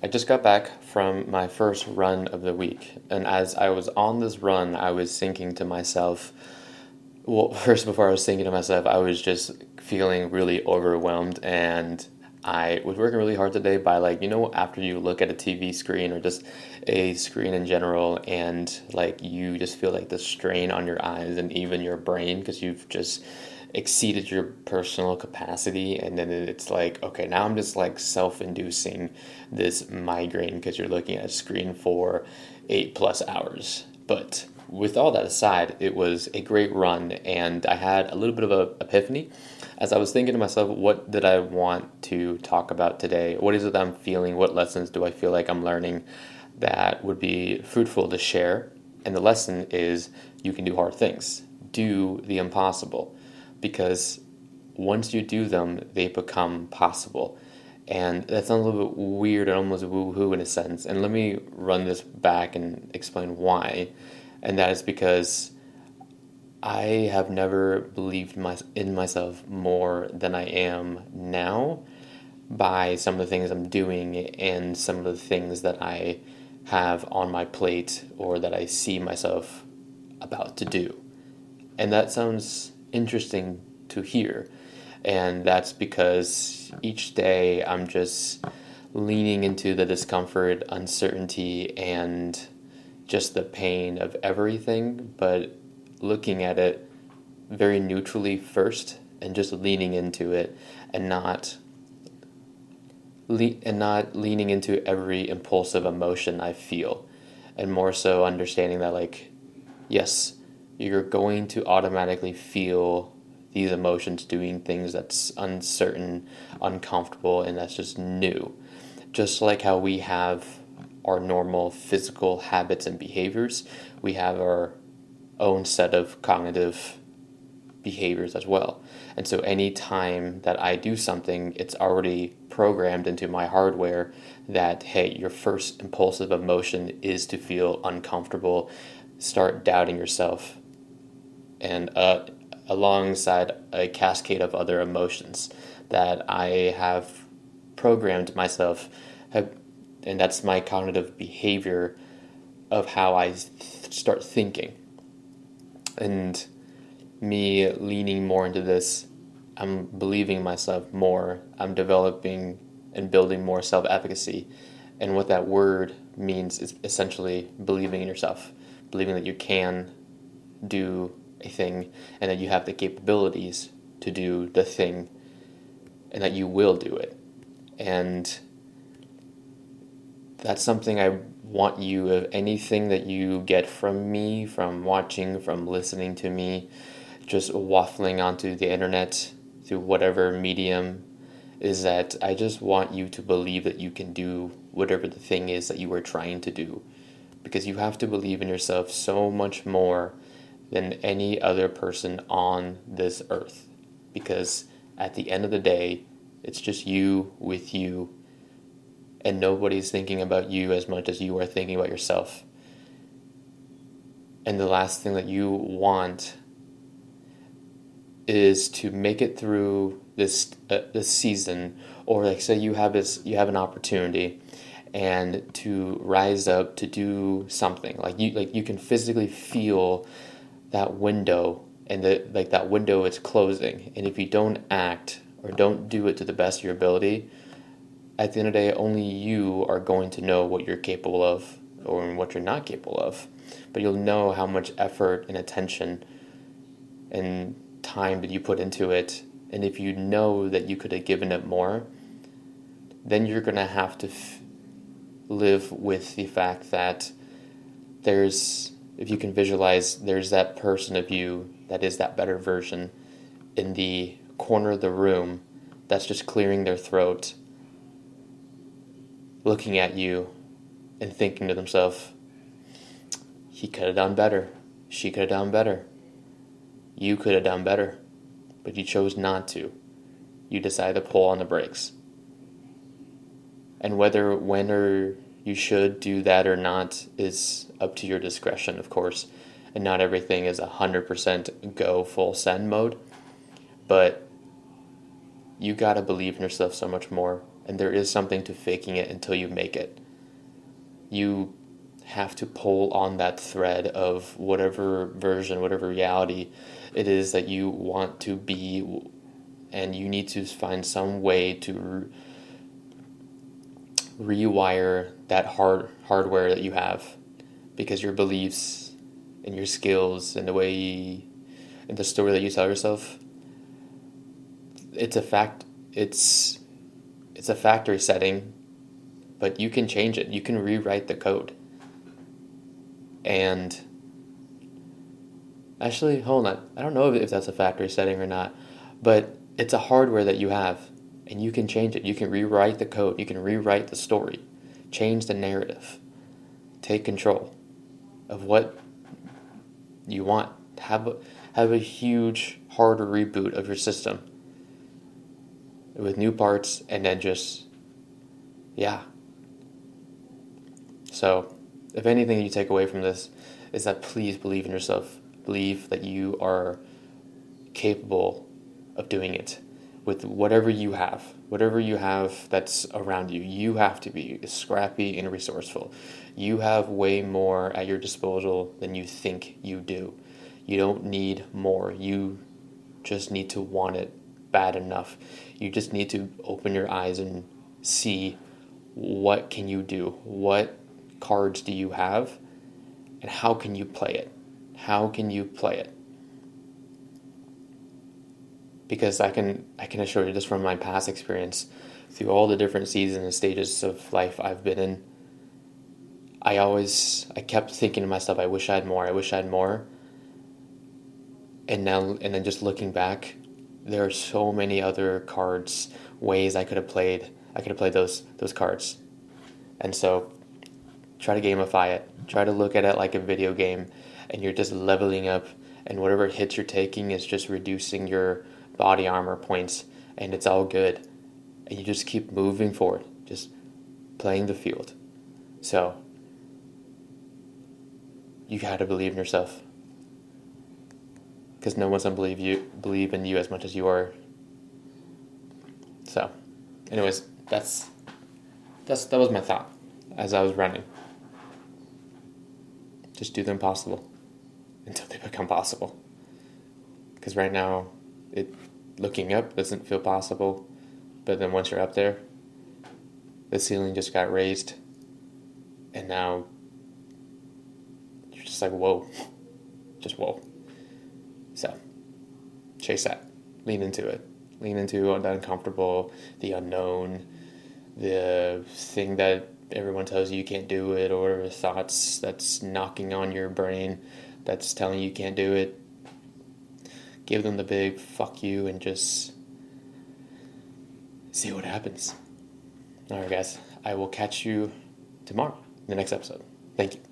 I just got back from my first run of the week, and as I was on this run, I was thinking to myself, well, first, before I was thinking to myself, I was just feeling really overwhelmed, and I was working really hard today by, like, you know, after you look at a TV screen or just a screen in general, and like you just feel like the strain on your eyes and even your brain because you've just exceeded your personal capacity and then it's like okay now i'm just like self-inducing this migraine because you're looking at a screen for eight plus hours. But with all that aside it was a great run and i had a little bit of a epiphany as i was thinking to myself what did i want to talk about today? What is it that i'm feeling? What lessons do i feel like i'm learning that would be fruitful to share? And the lesson is you can do hard things. Do the impossible because once you do them, they become possible. And that sounds a little bit weird and almost woo hoo in a sense. And let me run this back and explain why. And that is because I have never believed my, in myself more than I am now by some of the things I'm doing and some of the things that I have on my plate or that I see myself about to do. And that sounds interesting to hear. And that's because each day I'm just leaning into the discomfort, uncertainty, and just the pain of everything, but looking at it very neutrally first and just leaning into it and not le- and not leaning into every impulsive emotion I feel and more so understanding that like yes you're going to automatically feel these emotions doing things that's uncertain, uncomfortable, and that's just new. Just like how we have our normal physical habits and behaviors, we have our own set of cognitive behaviors as well. And so any time that I do something, it's already programmed into my hardware that hey, your first impulsive emotion is to feel uncomfortable, start doubting yourself, and uh, alongside a cascade of other emotions that I have programmed myself, have, and that's my cognitive behavior of how I th- start thinking. And me leaning more into this, I'm believing myself more, I'm developing and building more self efficacy. And what that word means is essentially believing in yourself, believing that you can do a thing and that you have the capabilities to do the thing and that you will do it. And that's something I want you of anything that you get from me, from watching, from listening to me, just waffling onto the internet through whatever medium is that I just want you to believe that you can do whatever the thing is that you are trying to do. Because you have to believe in yourself so much more than any other person on this earth. Because at the end of the day, it's just you with you, and nobody's thinking about you as much as you are thinking about yourself. And the last thing that you want is to make it through this uh, this season, or like say you have this you have an opportunity, and to rise up to do something like you like you can physically feel that window and the like that window is closing. And if you don't act or don't do it to the best of your ability at the end of the day only you are going to know what you're capable of or what you're not capable of. But you'll know how much effort and attention and time that you put into it. And if you know that you could have given it more then you're going to have to f- live with the fact that there's if you can visualize there's that person of you that is that better version in the corner of the room that's just clearing their throat, looking at you and thinking to themselves, he could have done better. She could have done better. You could have done better. But you chose not to. You decided to pull on the brakes. And whether when or you should do that or not is up to your discretion, of course. And not everything is 100% go full send mode. But you got to believe in yourself so much more. and there is something to faking it until you make it. You have to pull on that thread of whatever version, whatever reality it is that you want to be, and you need to find some way to rewire that hard hardware that you have, because your beliefs and your skills and the way and the story that you tell yourself, it's a fact. It's it's a factory setting, but you can change it. You can rewrite the code and actually, hold on. I don't know if that's a factory setting or not, but it's a hardware that you have, and you can change it. You can rewrite the code. You can rewrite the story, change the narrative, take control of what you want. Have a, have a huge hard reboot of your system with new parts, and then just yeah. So if anything you take away from this is that please believe in yourself. Believe that you are capable of doing it with whatever you have. Whatever you have that's around you, you have to be scrappy and resourceful. You have way more at your disposal than you think you do. You don't need more. You just need to want it bad enough. You just need to open your eyes and see what can you do? What cards do you have and how can you play it? How can you play it? Because I can I can assure you just from my past experience through all the different seasons and stages of life I've been in I always I kept thinking to myself I wish I had more. I wish I had more. And now and then just looking back there are so many other cards ways I could have played I could have played those those cards. And so try to gamify it. Try to look at it like a video game and you're just leveling up and whatever hits you're taking is just reducing your body armor points and it's all good. And you just keep moving forward, just playing the field. So you got to believe in yourself. Cuz no one's to believe you believe in you as much as you are. So, anyways, that's that's that was my thought as I was running. Just do the impossible until they become possible. Because right now, it looking up doesn't feel possible, but then once you're up there, the ceiling just got raised, and now you're just like, whoa, just whoa. So, chase that, lean into it, lean into the uncomfortable, the unknown, the thing that everyone tells you you can't do it or thoughts that's knocking on your brain that's telling you you can't do it give them the big fuck you and just see what happens. All right guys. I will catch you tomorrow in the next episode. Thank you